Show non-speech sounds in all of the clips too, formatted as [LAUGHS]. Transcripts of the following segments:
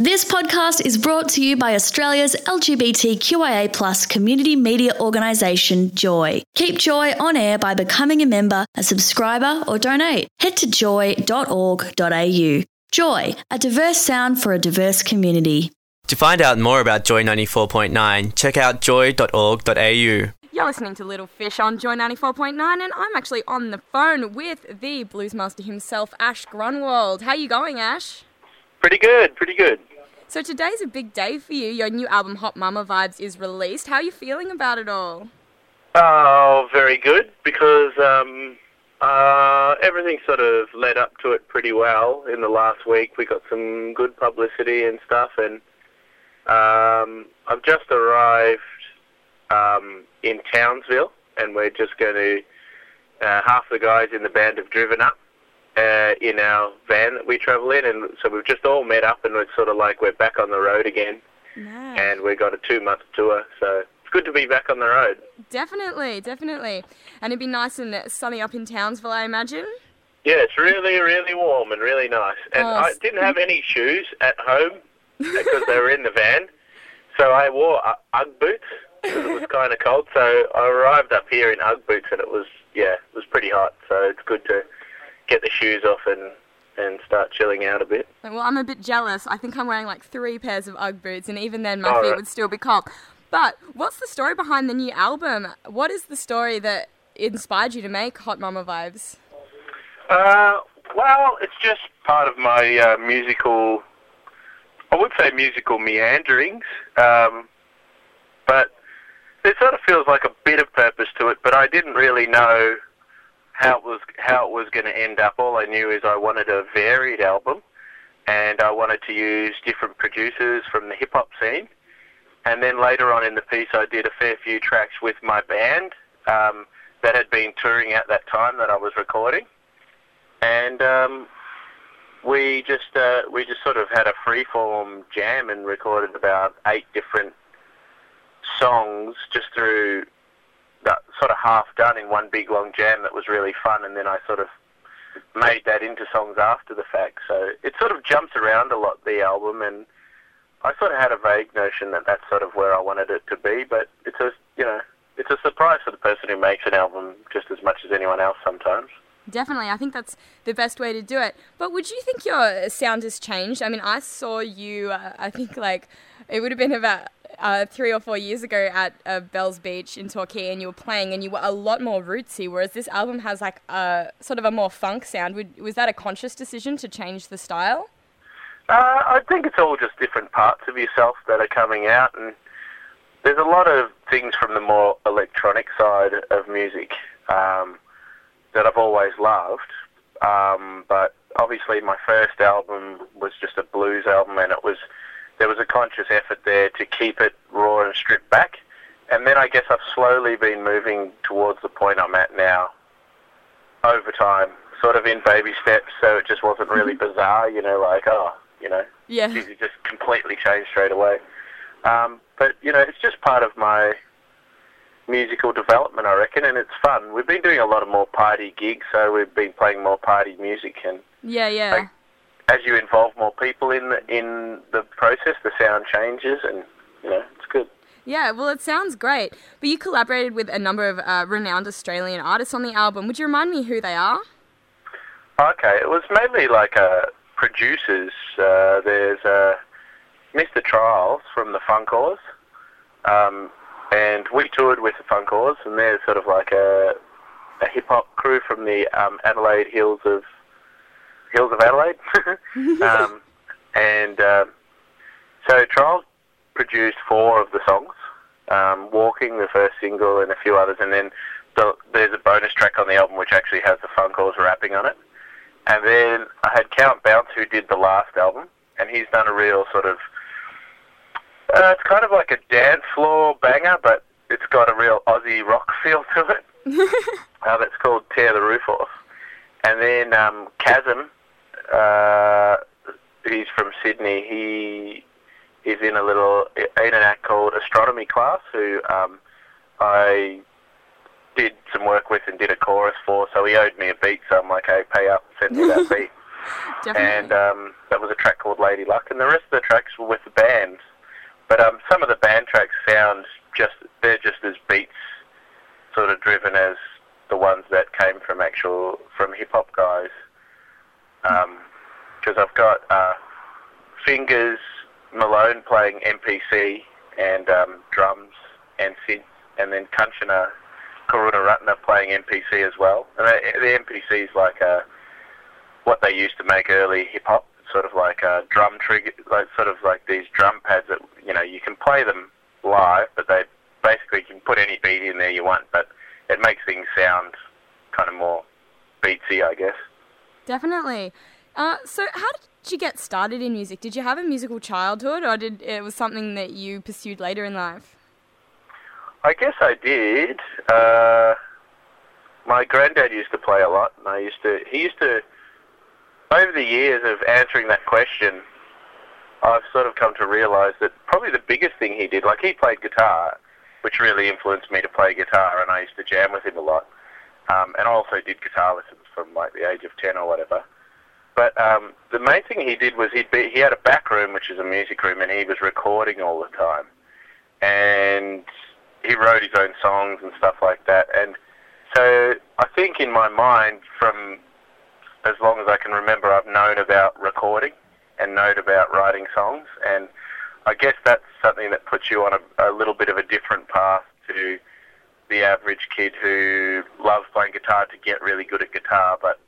This podcast is brought to you by Australia's LGBTQIA plus community media organisation, Joy. Keep Joy on air by becoming a member, a subscriber, or donate. Head to joy.org.au. Joy, a diverse sound for a diverse community. To find out more about Joy 94.9, check out joy.org.au. You're listening to Little Fish on Joy 94.9, and I'm actually on the phone with the bluesmaster himself, Ash Grunwald. How you going, Ash? Pretty good, pretty good. So today's a big day for you. Your new album, Hot Mama Vibes, is released. How are you feeling about it all? Oh, very good because um, uh, everything sort of led up to it pretty well in the last week. We got some good publicity and stuff, and um, I've just arrived um, in Townsville, and we're just going to. Uh, half the guys in the band have driven up uh, in our van that we travel in, and so we've just all met up, and it's sort of like we're back on the road again, Nice. and we've got a two-month tour, so it's good to be back on the road. Definitely, definitely. And it'd be nice and sunny up in Townsville, I imagine. Yeah, it's really, really warm and really nice. And Oh, I didn't have any shoes at home because they were in the van, so I wore uh, UGG boots because it was [LAUGHS] kind of cold. So I arrived up here in UGG boots, and it was yeah, it was pretty hot. So it's good to get the shoes off and and start chilling out a bit. Well, I'm a bit jealous. I think I'm wearing like three pairs of UGG boots, and even then, my All feet right. would still be cold. But what's the story behind the new album? What is the story that inspired you to make Hot Mama Vibes? Uh, well, it's just part of my uh, musical, I would say musical meanderings, um, but it sort of feels like a bit of purpose to it. But I didn't really know how it was how it was going to end up. All I knew is I wanted a varied album, and I wanted to use different producers from the hip hop scene. And then later on in the piece, I did a fair few tracks with my band um, that had been touring at that time that I was recording and um, we just uh, we just sort of had a freeform jam and recorded about eight different songs just through sort of half done in one big long jam that was really fun and then I sort of made that into songs after the fact so it sort of jumps around a lot the album and I sort of had a vague notion that that's sort of where I wanted it to be but it's a you know it's a surprise for the person who makes an album just as much as anyone else sometimes Definitely, I think that's the best way to do it. But would you think your sound has changed? I mean, I saw you, uh, I think like it would have been about uh, three or four years ago at uh, Bells Beach in Torquay, and you were playing, and you were a lot more rootsy. Whereas this album has like a sort of a more funk sound. Would, was that a conscious decision to change the style? Uh, I think it's all just different parts of yourself that are coming out, and there's a lot of things from the more electronic side of music um, that I've always loved. Um, but obviously, my first album was just a blues album, and it was there was a conscious effort there to keep it raw and stripped back. And then I guess I've slowly been moving towards the point I'm at now over time, sort of in baby steps, so it just wasn't really bizarre, you know, like, oh, you know, Yeah. it just completely changed straight away. Um, but, you know, it's just part of my musical development, I reckon, and it's fun. We've been doing a lot of more party gigs, so we've been playing more party music, and Yeah, yeah. Like- as you involve more people in the, in the process, the sound changes, and, you know, it's good. Yeah, well, it sounds great. But you collaborated with a number of uh, renowned Australian artists on the album. Would you remind me who they are? Okay, it was mainly like uh, producers. Uh, there's uh, Mr. Trials from the Funkoars, um, and we toured with the Funkoars, and they're sort of like a, a hip hop crew from the um, Adelaide Hills of Hills of Adelaide, [LAUGHS] um, and um so Trials produced four of the songs. Um, Walking, the first single, and a few others, and then the, there's a bonus track on the album which actually has the Funkoars rapping on it. And then I had Count Bounce who did the last album, and he's done a real sort of. Uh, it's kind of like a dance floor banger, but it's got a real Aussie rock [LAUGHS] feel to it. [LAUGHS] uh, that's called Tear the Roof Off. And then um, Chasm, uh, he's from Sydney. He is in a little in an act called Astronomy Class, who um, I did some work with and did a chorus for. So he owed me a beat, so I'm like, hey, pay up, and send me that [LAUGHS] beat. And um, that was a track called Lady Luck, and the rest of the tracks were with the band. But um, some of the band tracks sound just they're just as beats sort of driven as the ones that came from actual from hip hop guys. Because I've got uh, Fingers Malone playing MPC and um, drums and synth, and then Kanchana Karunaratna playing MPC as well. And the, MPC is like a what they used to make early hip hop, sort of like a drum trigger, like sort of like these drum pads that you know you can play them live, but they basically you can put any beat in there you want, but it makes things sound kind of more beatsy, I guess. Definitely. Uh, so, how did you get started in music? Did you have a musical childhood, or did it was something that you pursued later in life? I guess I did. Uh, my granddad used to play a lot, and I used to. He used to. Over the years of answering that question, I've sort of come to realise that probably the biggest thing he did, like he played guitar, which really influenced me to play guitar, and I used to jam with him a lot. Um, and I also did guitar lessons from like the age of ten or whatever. But um, the main thing he did was he'd be, he had a back room, which is a music room, and he was recording all the time. And he wrote his own songs and stuff like that. And so I think in my mind, from as long as I can remember, I've known about recording and known about writing songs. And I guess that's something that puts you on a, a little bit of a different path to the average kid who loves playing guitar to get really good at guitar, but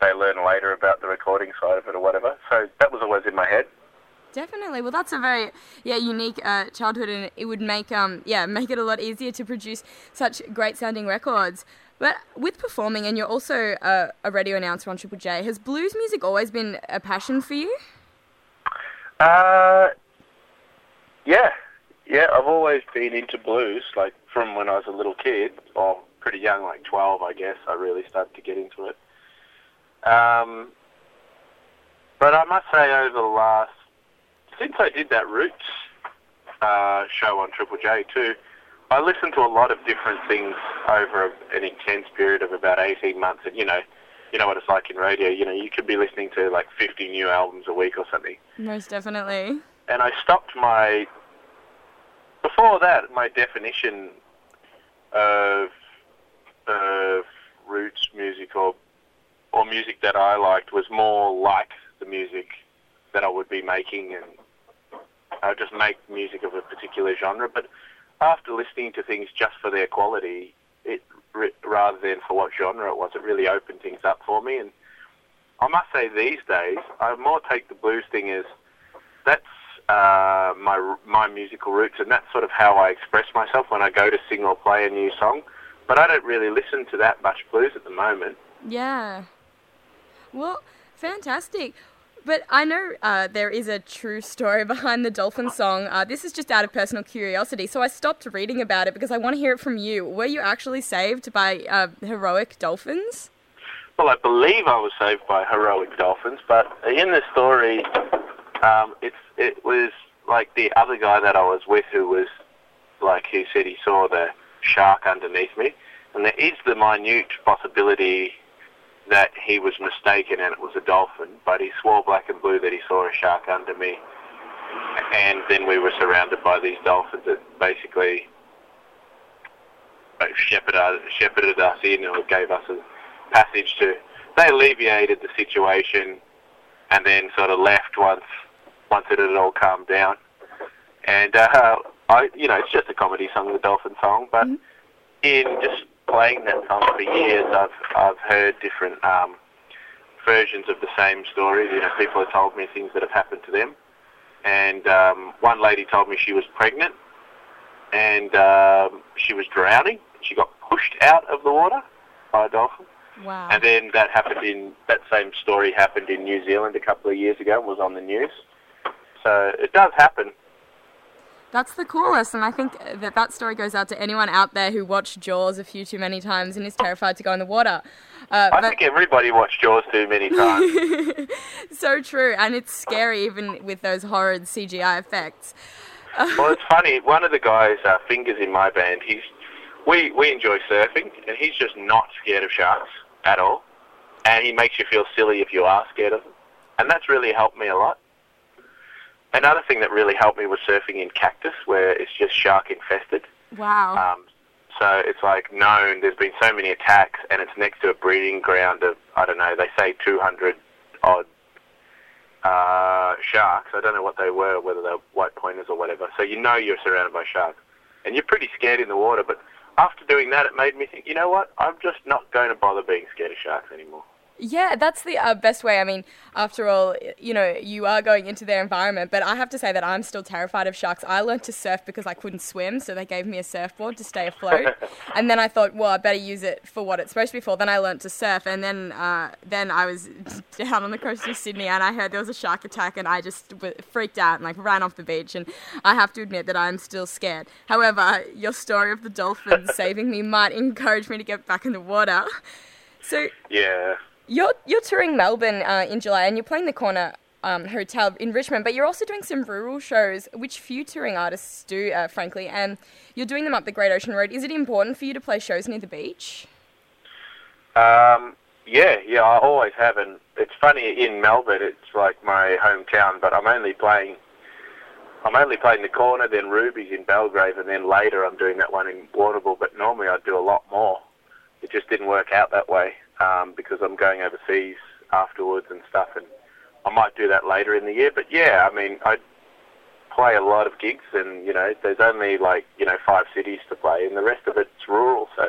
they learn later about the recording side of it or whatever. So that was always in my head. Definitely. Well, that's a very yeah unique uh, childhood, and it would make um yeah make it a lot easier to produce such great sounding records. But with performing, and you're also a, a radio announcer on Triple J, has blues music always been a passion for you? Uh, yeah, yeah. I've always been into blues, like from when I was a little kid, or pretty young, like 12, I guess. I really started to get into it. Um, but I must say, over the last since I did that Roots uh, show on Triple J too, I listened to a lot of different things over an intense period of about 18 months. And you know, you know what it's like in radio. You know, you could be listening to like 50 new albums a week or something. Most definitely. And I stopped my. Before that, my definition of of roots music or or music that I liked was more like the music that I would be making and I would just make music of a particular genre. But after listening to things just for their quality, it rather than for what genre it was, it really opened things up for me. And I must say, these days, I more take the blues thing as that's uh, my my musical roots, and that's sort of how I express myself when I go to sing or play a new song. But I don't really listen to that much blues at the moment. Yeah. Well, fantastic. But I know uh, there is a true story [LAUGHS] behind the dolphin song. Uh, this is just out of personal curiosity, so I stopped reading about it because I want to hear it from you. Were you actually saved by uh, heroic dolphins? Well, I believe I was saved by heroic dolphins, but in the story, um, it was like the other guy that I was with who was like he said he saw the shark underneath me, and there is the minute possibility that he was mistaken and it was a dolphin, but he swore black and blue that he saw a shark under me. And then we were surrounded by these dolphins that basically shepherded, shepherded us in or gave us a passage to. They alleviated the situation and then sort of left once once it had all calmed down. And uh, I, you know, it's just a comedy song, the dolphin song, but mm-hmm. in just playing that song for years, I've I've heard different um, versions of the same stories. You know, people have told me things that have happened to them, and um, one lady told me she was pregnant, and um, she was drowning. She got pushed out of the water by a dolphin. Wow. And then that happened in that same story happened in New Zealand a couple of years ago and was on the news. So it does happen. That's the coolest, and I think that that story goes out to anyone out there who watched Jaws a few too many times and is terrified to go in the water. Uh, I think everybody watched Jaws too many [LAUGHS] times. so true, and it's scary even with those horrid CGI effects. [LAUGHS] well, it's funny. One of the guys, uh, Fingers in my band, he's we we enjoy surfing, and he's just not scared of sharks at all. and he makes you feel silly if you are scared of them, and that's really helped me a lot. Another thing that really helped me was surfing in cactus, where it's just shark infested. Wow. Um, so it's like known. There's been so many attacks, and it's next to a breeding ground of I don't know. They say 200 odd uh, sharks. I don't know what they were, whether they're white pointers or whatever. So you know you're surrounded by sharks, and you're pretty scared in the water. But after doing that, it made me think. You know what? I'm just not going to bother being scared of sharks anymore. Yeah, that's the uh, best way. I mean, after all, you know, you are going into their environment, but I have to say that I'm still terrified of sharks. I learned to surf because I couldn't swim, so they gave me a surfboard to stay afloat. [LAUGHS] and then I thought, well, I better use it for what it's supposed to be for. Then I learned to surf, and then uh, then I was [LAUGHS] down on the coast of Sydney, and I heard there was a shark attack, and I just freaked out and like ran off the beach. And I have to admit that I'm still scared. However, your story of the dolphins saving me might encourage me to get back in the water. So Yeah. You're you're touring Melbourne uh, in July, and you're playing the Corner um, Hotel in Richmond, but you're also doing some rural shows, which few touring artists do, uh, frankly. And you're doing them up the Great Ocean Road. Is it important for you to play shows near the beach? Um, yeah, yeah, I always have, and it's funny in Melbourne. It's like my hometown, but I'm only playing. I'm only playing the corner, then Ruby's in Belgrave, and then later I'm doing that one in Warrnambool. But normally I'd do a lot more. It just didn't work out that way um, because I'm going overseas afterwards and stuff, and I might do that later in the year. But yeah, I mean, I play a lot of gigs, and you know, there's only like you know five cities to play, and the rest of it's rural. So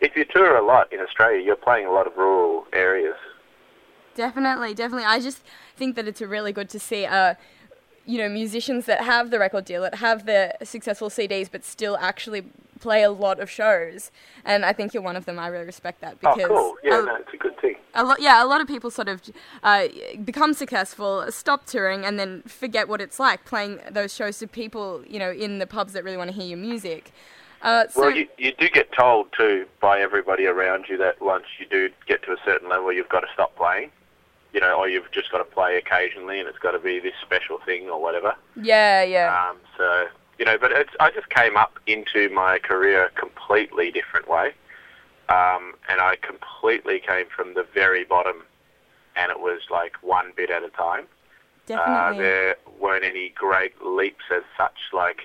if you tour a lot in Australia, you're playing a lot of rural areas. Definitely, definitely. I just think that it's really good to see, uh, you know, musicians that have the record deal, that have the successful CDs, but still actually play a lot of shows. And I think you're one of them. I really respect that because oh, cool. Yeah, a, no, it's a good thing. a lot, yeah, a lot of people sort of uh, become successful, stop touring, and then forget what it's like playing those shows to people, you know, in the pubs that really want to hear your music. Uh, so, Well, you, you do get told too by everybody around you that once you do get to a certain level, you've got to stop playing. You know, or you've just got to play occasionally, and it's got to be this special thing or whatever. yeah, yeah. Um, so you know, but it's, I just came up into my career a completely different way, um, and I completely came from the very bottom, and it was like one bit at a time. Uh, Definitely. there weren't any great leaps as such. Like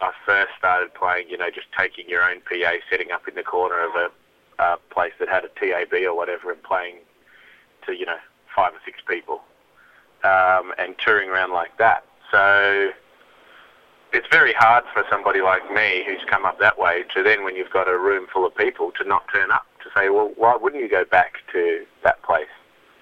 I first started playing, you know, just taking your own PA, setting up in the corner of a, a place that had a TAB or whatever, and playing to you know five or six people, um, and touring around like that. So it's very hard for somebody like me who's come up that way to then, when you've got a room full of people, to not turn up. To say, well, why wouldn't you go back to that place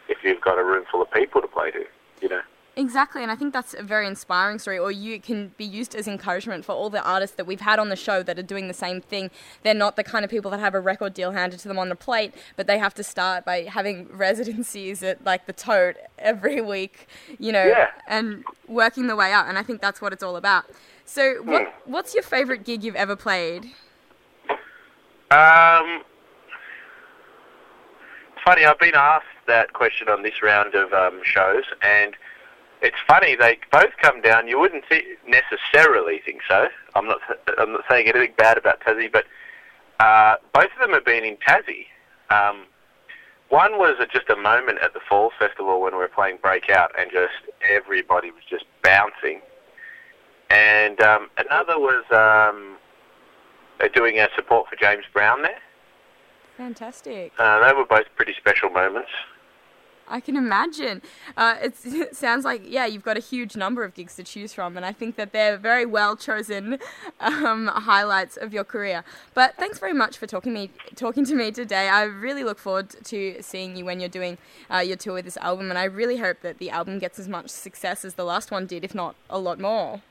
if you've got a room full of people to play to? You know. Exactly, and I think that's a very inspiring story, or you can be used as encouragement for all the artists that we've had on the show that are doing the same thing. They're not the kind of people that have a record deal handed to them on the plate, but they have to start by having [LAUGHS] residencies at like the Toad every week, you know, Yeah. and working the way up. And I think that's what it's all about. So, what, Hmm. what's your favorite gig you've ever played? Um, funny. I've been asked that question on this round of um, shows, and it's funny. They both come down. You wouldn't see, necessarily think so. I'm not. I'm not saying anything bad about Tassie, but uh, both of them have been in Tassie. Um, one was a, just a moment at the Falls Festival when we were playing Breakout, and just everybody was just bouncing. And um, another was um, doing our support for James Brown there. Fantastic. Uh, they were both pretty special moments. I can imagine. Uh, it's, [LAUGHS] it sounds like yeah, you've got a huge number of gigs to choose from, and I think that they're very well chosen [LAUGHS] um, highlights of your career. But thanks very much for talking me talking to me today. I really look forward to seeing you when you're doing uh, your tour with this album, and I really hope that the album gets as much success as the last one did, if not a lot more.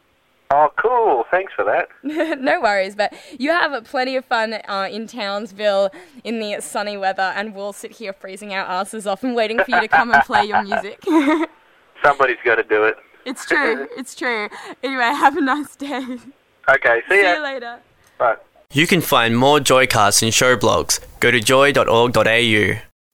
Oh, cool. Thanks for that. [LAUGHS] no worries, but you have plenty of fun uh, in Townsville in the sunny weather, and we'll sit here freezing our asses off and waiting for you to come and play your music. [LAUGHS] Somebody's got to do it. It's true. It's true. Anyway, have a nice day. Okay, see See ya. you later. Bye. You can find more Joycasts and show blogs. Go to joy.org.au.